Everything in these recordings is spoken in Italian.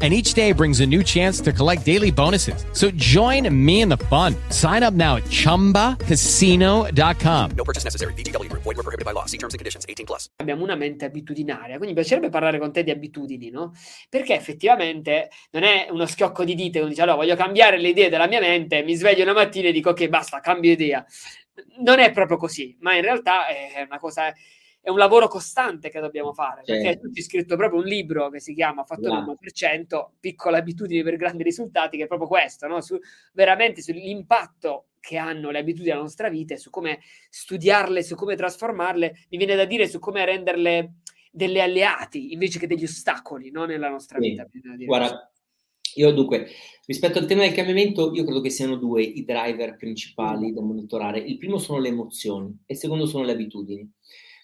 and each day brings a new chance to collect daily bonuses. So join me in the fun. Sign up now at ChumbaCasino.com. No purchase necessary. BGW. Void were prohibited by law. See terms and conditions. 18 plus. Abbiamo una mente abitudinaria, quindi mi piacerebbe parlare con te di abitudini, no? Perché effettivamente non è uno schiocco di dita, uno dice allora voglio cambiare le idee della mia mente, mi sveglio una mattina e dico ok basta, cambio idea. Non è proprio così, ma in realtà è una cosa è un lavoro costante che dobbiamo fare, certo. perché tu hai scritto proprio un libro che si chiama Fattore wow. 1%, piccole abitudini per grandi risultati, che è proprio questo, no? Su, veramente sull'impatto che hanno le abitudini della nostra vita e su come studiarle, su come trasformarle, mi viene da dire su come renderle delle alleati invece che degli ostacoli no? nella nostra sì. vita. Guarda, io dunque, rispetto al tema del cambiamento, io credo che siano due i driver principali da monitorare. Il primo sono le emozioni e il secondo sono le abitudini.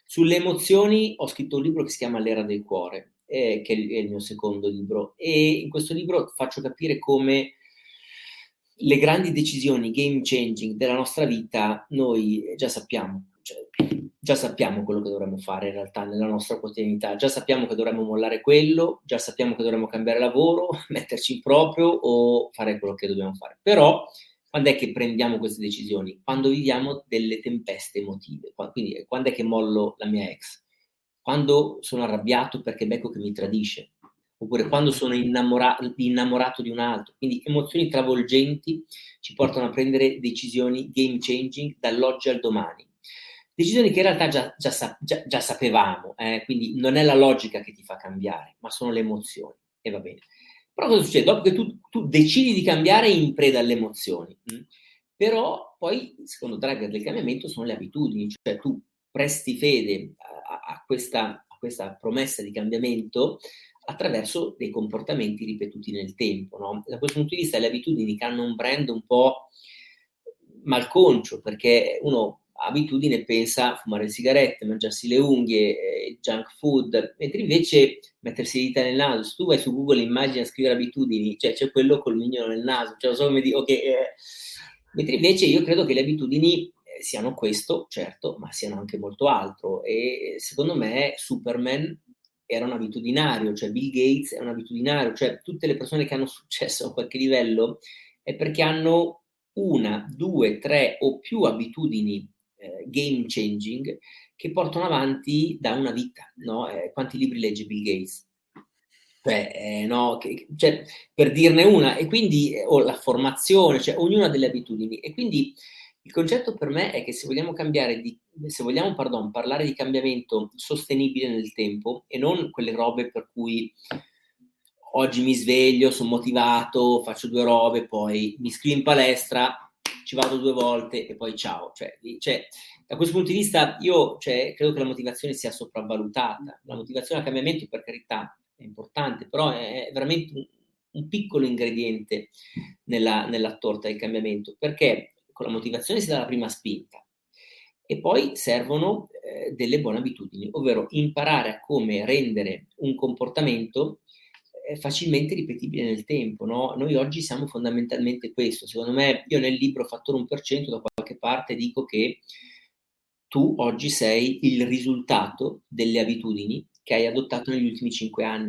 Sulle emozioni ho scritto un libro che si chiama L'era del cuore, eh, che è il mio secondo libro, e in questo libro faccio capire come le grandi decisioni game changing della nostra vita noi già sappiamo, cioè, già sappiamo quello che dovremmo fare in realtà nella nostra quotidianità, già sappiamo che dovremmo mollare quello, già sappiamo che dovremmo cambiare lavoro, metterci in proprio o fare quello che dobbiamo fare. Però quando è che prendiamo queste decisioni? Quando viviamo delle tempeste emotive. Quindi quando è che mollo la mia ex? Quando sono arrabbiato perché becco che mi tradisce. Oppure quando sono innamora- innamorato di un altro. Quindi emozioni travolgenti ci portano a prendere decisioni game changing dall'oggi al domani. Decisioni che in realtà già, già, già, già sapevamo, eh? quindi non è la logica che ti fa cambiare, ma sono le emozioni. E va bene. Però cosa succede? Dopo che tu, tu decidi di cambiare in preda alle emozioni? Mm, però poi il secondo driver del cambiamento sono le abitudini, cioè tu presti fede a, a, questa, a questa, promessa di cambiamento attraverso dei comportamenti ripetuti nel tempo. No? Da questo punto di vista le abitudini che hanno un brand un po' malconcio, perché uno abitudine pensa a fumare sigarette, mangiarsi le unghie, eh, junk food, mentre invece mettersi le dita nel naso, se tu vai su Google immagina scrivere abitudini, cioè c'è quello col mignolo nel naso, cioè so come dico, ok, eh. mentre invece io credo che le abitudini eh, siano questo, certo, ma siano anche molto altro e secondo me Superman era un abitudinario, cioè Bill Gates è un abitudinario, cioè tutte le persone che hanno successo a qualche livello è perché hanno una, due, tre o più abitudini eh, game changing che portano avanti da una vita. No? Eh, quanti libri legge Bill Gates? Cioè, eh, no, che, cioè, per dirne una, e quindi eh, o la formazione, cioè ognuna delle abitudini. E quindi il concetto per me è che se vogliamo cambiare di, se vogliamo, pardon, parlare di cambiamento sostenibile nel tempo e non quelle robe per cui oggi mi sveglio, sono motivato, faccio due robe, poi mi iscrivo in palestra, ci vado due volte e poi ciao. Cioè, cioè, da questo punto di vista io cioè, credo che la motivazione sia sopravvalutata. La motivazione al cambiamento, per carità, è importante, però è veramente un, un piccolo ingrediente nella, nella torta del cambiamento, perché con la motivazione si dà la prima spinta e poi servono eh, delle buone abitudini, ovvero imparare a come rendere un comportamento facilmente ripetibile nel tempo. No? Noi oggi siamo fondamentalmente questo. Secondo me, io nel libro Fattore 1% da qualche parte dico che tu oggi sei il risultato delle abitudini che hai adottato negli ultimi cinque anni.